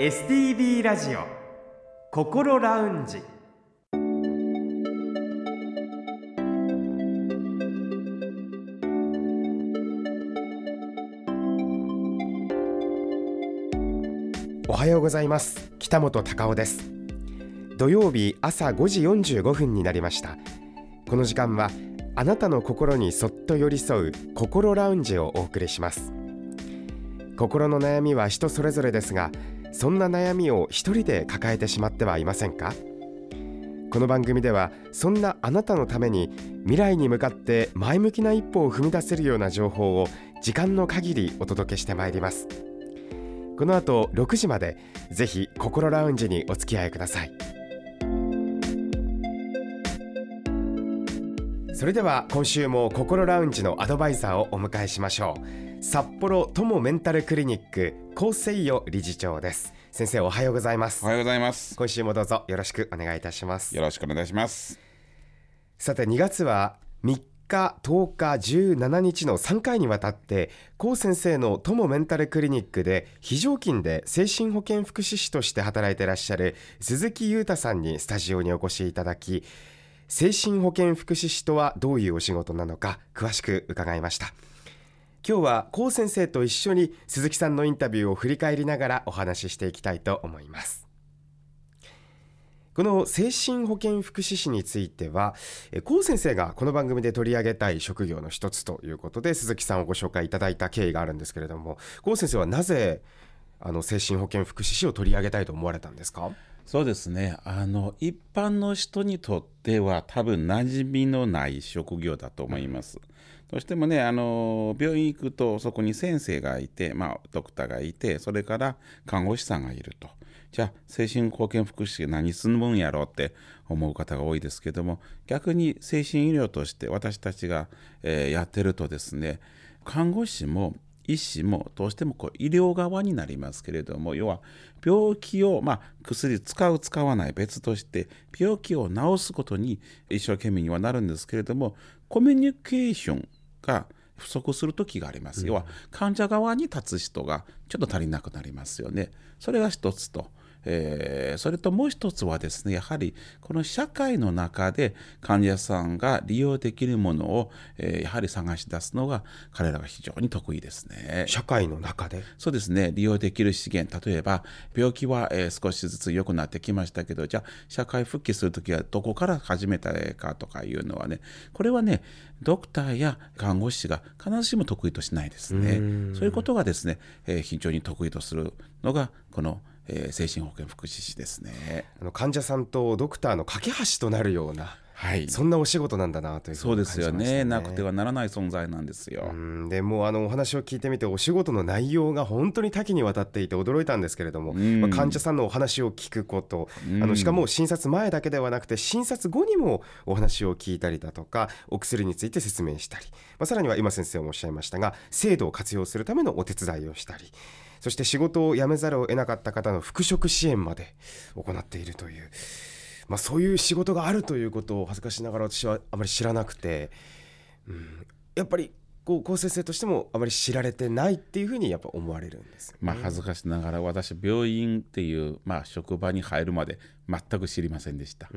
STB ラジオ心ラウンジ。おはようございます。北本隆夫です。土曜日朝5時45分になりました。この時間はあなたの心にそっと寄り添う心ラウンジをお送りします。心の悩みは人それぞれですがそんな悩みを一人で抱えてしまってはいませんか？この番組ではそんなあなたのために未来に向かって前向きな一歩を踏み出せるような情報を時間の限りお届けしてまいります。この後6時までぜひ心ラウンジにお付き合いください。それでは今週も心ラウンジのアドバイザーをお迎えしましょう。札幌友メンタルクリニック厚生予理事長です。先生おはようございます。おはようございます。今週もどうぞよろしくお願いいたします。よろしくお願いします。さて2月は3日10日17日の3回にわたって高先生の友メンタルクリニックで非常勤で精神保健福祉士として働いていらっしゃる鈴木裕太さんにスタジオにお越しいただき精神保健福祉士とはどういうお仕事なのか詳しく伺いました今日は高先生と一緒に鈴木さんのインタビューを振り返りながらお話ししていきたいと思います。この精神保健福祉士については高先生がこの番組で取り上げたい職業の一つということで鈴木さんをご紹介いただいた経緯があるんですけれども高先生はなぜあの精神保健福祉士を取り上げたいと思われたんですか？そうですね。あの一般の人にとっては多分馴染みのない職業だと思います。どうしてもねあの病院行くとそこに先生がいて、まあ、ドクターがいてそれから看護師さんがいると。じゃあ精神保健福祉何するんやろうって思う方が多いですけども逆に精神医療として私たちが、えー、やってるとですね看護師も医師もどうしてもこう医療側になりますけれども要は病気を、まあ、薬使う使わない別として病気を治すことに一生懸命にはなるんですけれどもコミュニケーションが不足する時があります、うん、要は患者側に立つ人がちょっと足りなくなりますよね。それが一つとえー、それともう一つはですねやはりこの社会の中で患者さんが利用できるものを、えー、やはり探し出すのが彼らが非常に得意ですね。社会の中で？そうですね。利用できる資源。例えば病気は、えー、少しずつ良くなってきましたけどじゃあ社会復帰する時はどこから始めたかとかいうのはねこれはねドクターや看護師が必ずしも得意としないですね。そういうことがですね、えー、非常に得意とするのがこのえー、精神保健福祉士ですね。あの患者さんとドクターの架け橋となるようなはい、そんなお仕事なんだなという、ね、そうですよね。なくてはならない存在なんですよ。でもあのお話を聞いてみてお仕事の内容が本当に多岐にわたっていて驚いたんですけれども、まあ、患者さんのお話を聞くことあのしかも診察前だけではなくて診察後にもお話を聞いたりだとかお薬について説明したり、まあ、さらには今先生もおっしゃいましたが制度を活用するためのお手伝いをしたりそして仕事を辞めざるを得なかった方の復職支援まで行っているという。まあ、そういう仕事があるということを恥ずかしながら私はあまり知らなくて、うん、やっぱりこう高先生としてもあまり知られてないっていうふうにやっぱ思われるんです、ね、まあ恥ずかしながら私病院っていう、まあ、職場に入るまで全く知りませんでした。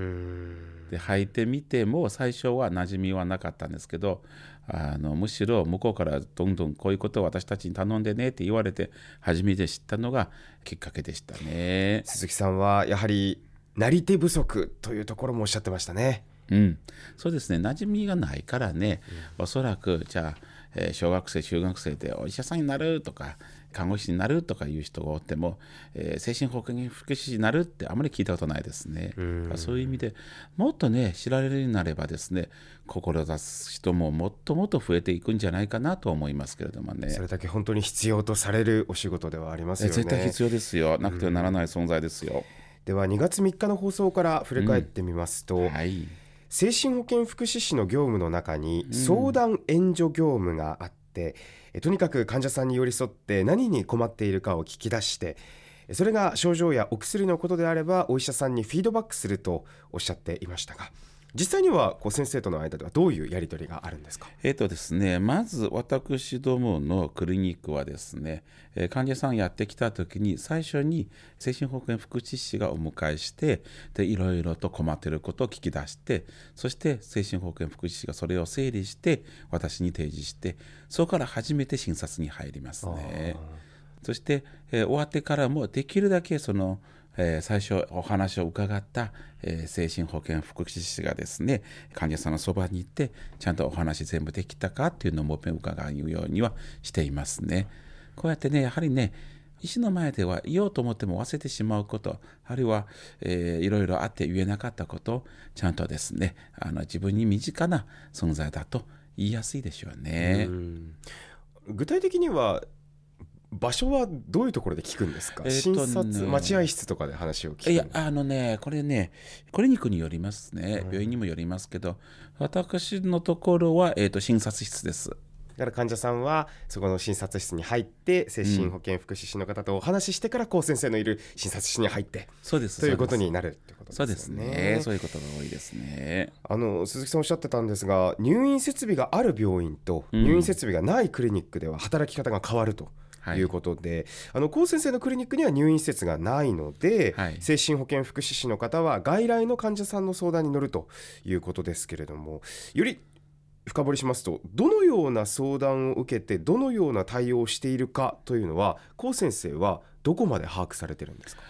で入ってみても最初は馴染みはなかったんですけどあのむしろ向こうからどんどんこういうことを私たちに頼んでねって言われて初めて知ったのがきっかけでしたね。鈴木さんはやはりなり手不足というところもおっしゃってましたね。うん、そうですね。馴染みがないからね、うん、おそらくじゃあ、えー、小学生中学生でお医者さんになるとか看護師になるとかいう人がおっても、えー、精神保健福祉士になるってあまり聞いたことないですね。うそういう意味でもっとね知られるようになればですね志す人ももっともっと増えていくんじゃないかなと思いますけれどもね。それだけ本当に必要とされるお仕事ではありますよね。絶対必要ですよ。なくてはならない存在ですよ。では2月3日の放送から振り返ってみますと、うんはい、精神保健福祉士の業務の中に相談援助業務があって、うん、とにかく患者さんに寄り添って何に困っているかを聞き出してそれが症状やお薬のことであればお医者さんにフィードバックするとおっしゃっていましたが実際にはこう先生との間ではどういうやり取りがあるんですか？えっ、とですね、まず私どものクリニックはですね、えー患者さんやってきた時に最初に精神保健福祉士がお迎えしてでいろいろと困っていることを聞き出してそして精神保健福祉士がそれを整理して私に提示してそこから初めて診察に入りますね。そして、えー終わってからもできるだけその、えー最初お話を伺った、えー精神保健福祉士がですね患者さんのそばに行ってちゃんとお話全部できたかっていうのをもう一遍伺うようにはしていますね。こうやってねやはりね医師の前では言おうと思っても忘れてしまうことあるいは、えーいろいろあって言えなかったことをちゃんとですねあの自分に身近な存在だと言いやすいでしょうね。具体的には場所はどういうところで聞くんですか、えーとね診察待合室とかで話を聞くいやあのねこれねクリニックによりますね、うん。病院にもよりますけど私のところは、えー、と診察室です。だから患者さんはそこの診察室に入って精神保健福祉士の方とお話ししてから高先生のいる診察室に入ってそうですということになるってことですそうです。ね。ね。そういうことが多いですね。あの鈴木さんおっしゃってたんですが入院設備がある病院とうん。入院設備がないクリニックでは働き方が変わると。はいい。うことで、あの高先生のクリニックには入院施設がないので、はい。精神保健福祉士の方は外来の患者さんの相談に乗るということですけれどもより深掘りしますとどのような相談を受けてどのような対応をしているかというのは高先生はどこまで把握されてるんですか？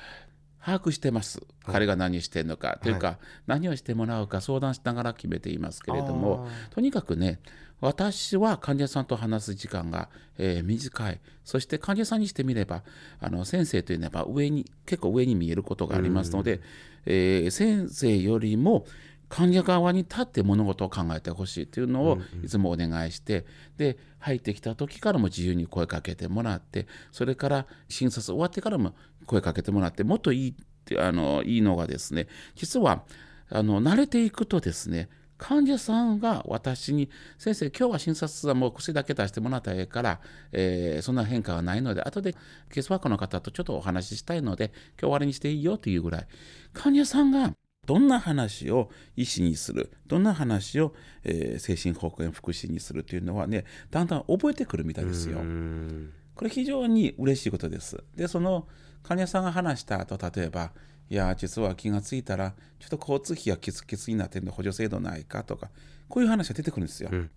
把握してます。彼が何してるのか、というか何をしてもらうか相談しながら決めていますけれどもとにかくね私は患者さんと話す時間が、えー短い。そして患者さんにしてみればあの先生というのは上に結構上に見えることがありますので、えー先生よりも患者側に立って物事を考えてほしいというのをいつもお願いして、で入ってきた時からも自由に声かけてもらってそれから診察終わってからも声かけてもらってもっといいってあのいいのがですね実はあの慣れていくとですね患者さんが私に「先生今日は診察はもう薬だけ出してもらったらええから、えーそんな変化はないので後でケースワークの方とちょっとお話ししたいので今日終わりにしていいよ」というぐらい患者さんがどんな話を医師にするどんな話を、えー精神保健福祉にするというのはねだんだん覚えてくるみたいですよ。うんこれ非常に嬉しいことです。で、その患者さんが話した後、例えば、いや、実は気がついたら、ちょっと交通費がきつきつになってるんで補助制度ないかとか、こういう話が出てくるんですよ。うん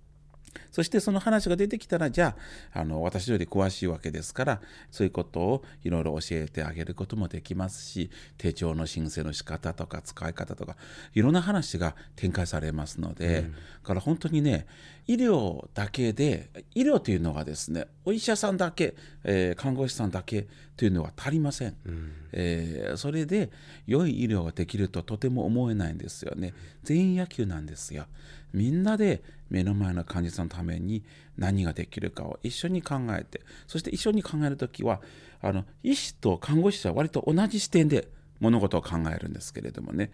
そしてその話が出てきたら、じゃあ、あの私より詳しいわけですから、そういうことをいろいろ教えてあげることもできますし、手帳の申請の仕方とか使い方とか、いろんな話が展開されますので、だから本当にね、医療だけで、医療というのはですね、お医者さんだけ、えー看護師さんだけというのは足りません。えーそれで良い医療ができるととても思えないんですよね。全員野球なんですよ。みんなで目の前の患者さんのために何ができるかを一緒に考えて、そして一緒に考えるときは、あの医師と看護師は割と同じ視点で物事を考えるんですけれどもね。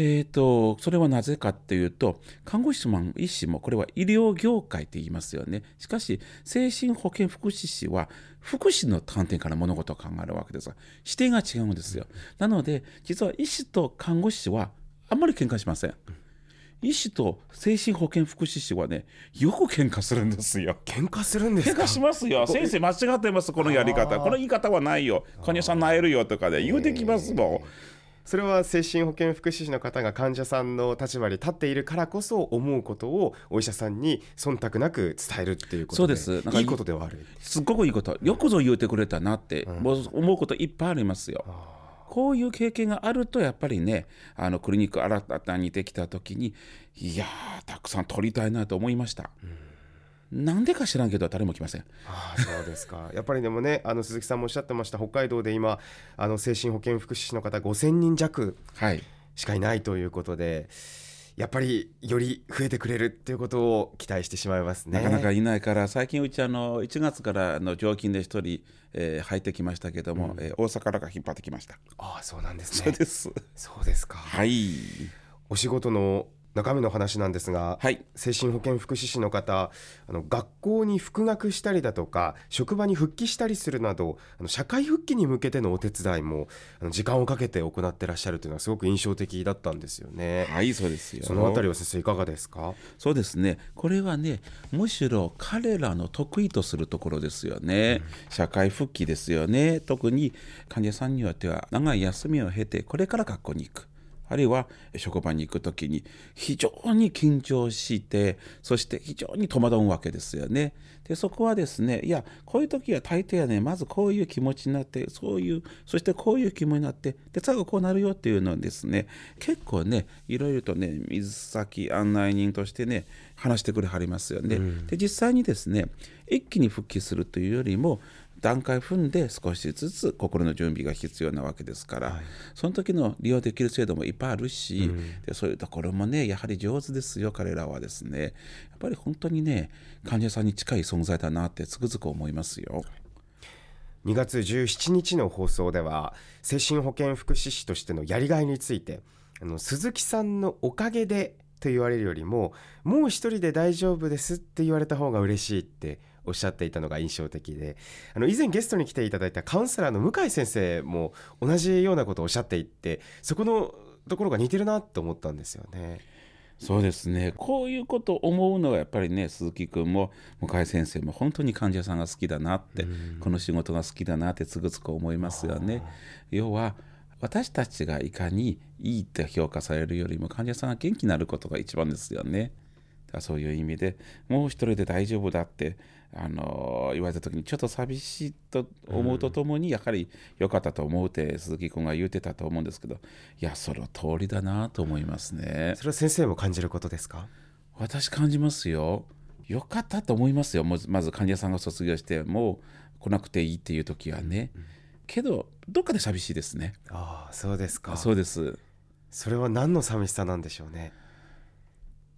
えー、とそれはなぜかっていうと看護師も医師もこれは医療業界って言いますよね。しかし精神保健福祉士は福祉の観点から物事を考えるわけですが視点が違うんですよ。なので実は医師と看護師はあんまり喧嘩しません。医師と精神保健福祉士はねよく喧嘩するんですよ。喧嘩するんですか？喧嘩しますよ。先生間違ってますこのやり方。この言い方はないよ。患者さんなえるよとかで言うてきますもんそれは精神保健福祉士の方が患者さんの立場に立っているからこそ思うことをお医者さんに忖度なく伝えるっていうことでそうです。なんかいいことではある。すっごくいいこと。よくぞ言うてくれたなって、もう思うこといっぱいありますよ。こういう経験があるとやっぱりねあのクリニック新たにできた時にいやーたくさん取りたいなと思いました。なんでか知らんけど誰も来ません。ああそうですか やっぱりでもねあの鈴木さんもおっしゃってました北海道で今あの精神保健福祉士の方5000人弱はいしかいないということでやっぱりより増えてくれるっていうことを期待してしまいますねなかなかいないから最近うちあの1月からの常勤で1人、えー入ってきましたけども、えー大阪からが引っ張ってきました。ああそうなんですそうねです。そうですかはい。お仕事の中身の話なんですが、はい。精神保健福祉士の方あの学校に復学したりだとか職場に復帰したりするなどあの社会復帰に向けてのお手伝いもあの時間をかけて行ってらっしゃるというのはすごく印象的だったんですよね。はいそうですよ。そのあたりは先生いかがですか？そうですね。これはねむしろ彼らの得意とするところですよね、社会復帰ですよね。特に患者さんによっては長い休みを経てこれから学校に行くあるいは職場に行く時に非常に緊張してそして非常に戸惑うわけですよね。でそこはですねいやこういう時は大抵はねまずこういう気持ちになってそういうそしてこういう気持ちになってで最後こうなるよっていうのをですね結構ねいろいろとね水先案内人としてね話してくれはりますよね。で実際にですね一気に復帰するというよりも段階踏んで少しずつ心の準備が必要なわけですから、その時の利用できる制度もいっぱいあるし、でそういうところもねやはり上手ですよ彼らはですね。やっぱり本当にね患者さんに近い存在だなってつくづく思いますよ。2月17日の放送では精神保健福祉士としてのやりがいについてあの鈴木さんのおかげでと言われるよりももう一人で大丈夫ですって言われた方が嬉しいっておっしゃっていたのが印象的であの以前ゲストに来ていただいたカウンセラーの向井先生も同じようなことをおっしゃっていてそこのところが似てるなと思ったんですよね。そうですねこういうことを思うのはやっぱりね鈴木君も向井先生も本当に患者さんが好きだなって、この仕事が好きだなってつくづく思いますよね。要は私たちがいかにいいって評価されるよりも患者さんが元気になることが一番ですよね。だからそういう意味でもう一人で大丈夫だってあの言われた時にちょっと寂しいと思うとともに、やはり良かったと思うって鈴木君が言ってたと思うんですけどいやその通りだなと思いますね。それは先生も感じることですか？私感じますよ。よかったと思いますよ。まずまず患者さんが卒業してもう来なくていいっていう時はね。けどどっかで寂しいですね。ああそうですかそうです。それは何の寂しさなんでしょうね。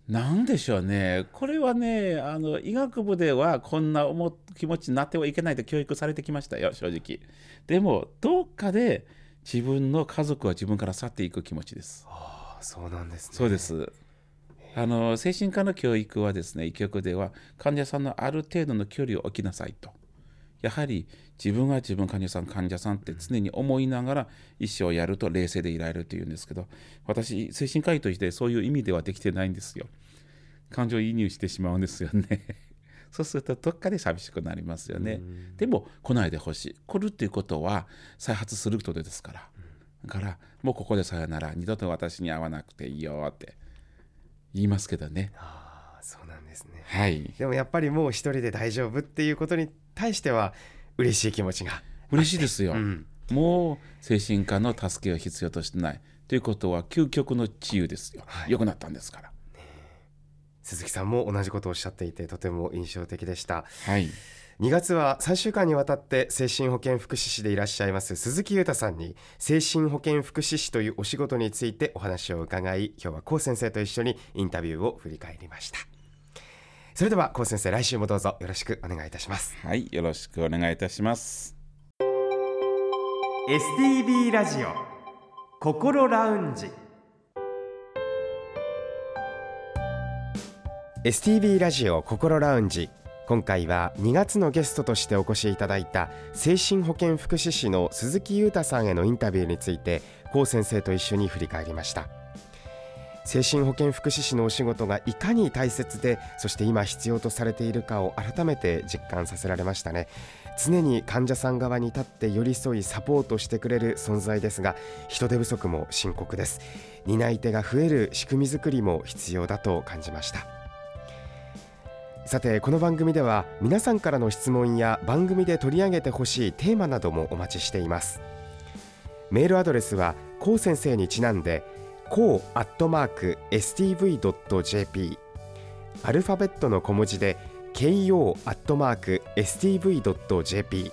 なんでしょうね。これはね、あの医学部ではこんな思う気持ちになってはいけないと教育されてきましたよ、正直。でも、どっかで自分の家族は自分から去っていく気持ちです。ああそうなんですね。そうです。あの精神科の教育はですね、医局では患者さんのある程度の距離を置きなさいと。やはり自分は自分患者さん患者さんって常に思いながら医師をやると冷静でいられるというんですけど私精神科医としてそういう意味ではできてないんですよ。感情移入してしまうんですよね。そうするとどっかで寂しくなりますよね。でも来ないでほしい。来るっていうことは再発することですから。だからもうここでさよなら。二度と私に会わなくていいよって言いますけどね。ああそうなんですね。はい。でもやっぱりもう一人で大丈夫っていうことに対しては嬉しい気持ちが。嬉しいですよ、うん。もう精神科の助けを必要としてない。ということは究極の治癒ですよ、はい。良くなったんですから。鈴木さんも同じことをおっしゃっていてとても印象的でした。はい。2月は3週間にわたって精神保健福祉士でいらっしゃいます鈴木裕太さんに精神保健福祉士というお仕事についてお話を伺い今日は高先生と一緒にインタビューを振り返りましたそれでは高先生来週もどうぞよろしくお願いいたします。はいよろしくお願いいたします。STB ラジオ心ラウンジ。STB ラジオ心ラウンジ。今回は2月のゲストとしてお越しいただいた精神保健福祉士の鈴木裕太さんへのインタビューについて高先生と一緒に振り返りました精神保健福祉士のお仕事がいかに大切でそして今必要とされているかを改めて実感させられましたね。常に患者さん側に立って寄り添いサポートしてくれる存在ですが人手不足も深刻です。担い手が増える仕組み作りも必要だと感じました。さてこの番組では皆さんからの質問や番組で取り上げてほしいテーマなどもお待ちしています。メールアドレスはこう先生にちなんでこうアットマーク stv.jp アルファベットの小文字で ko アットマーク stv.jp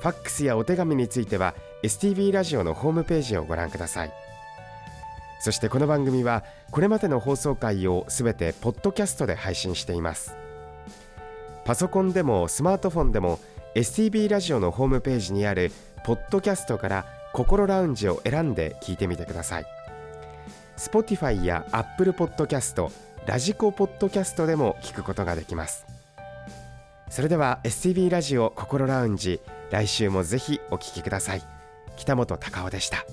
ファックスやお手紙については STV ラジオのホームページをご覧ください。そしてこの番組はこれまでの放送回をすべてポッドキャストで配信しています。パソコンでもスマートフォンでも STB ラジオのホームページにあるポッドキャストから心ラウンジを選んで聞いてみてください。Spotify や Apple Podcast ラジコポッドキャストでも聞くことができます。それでは STB ラジオ心ラウンジ来週もぜひお聞きください。北本隆夫でした。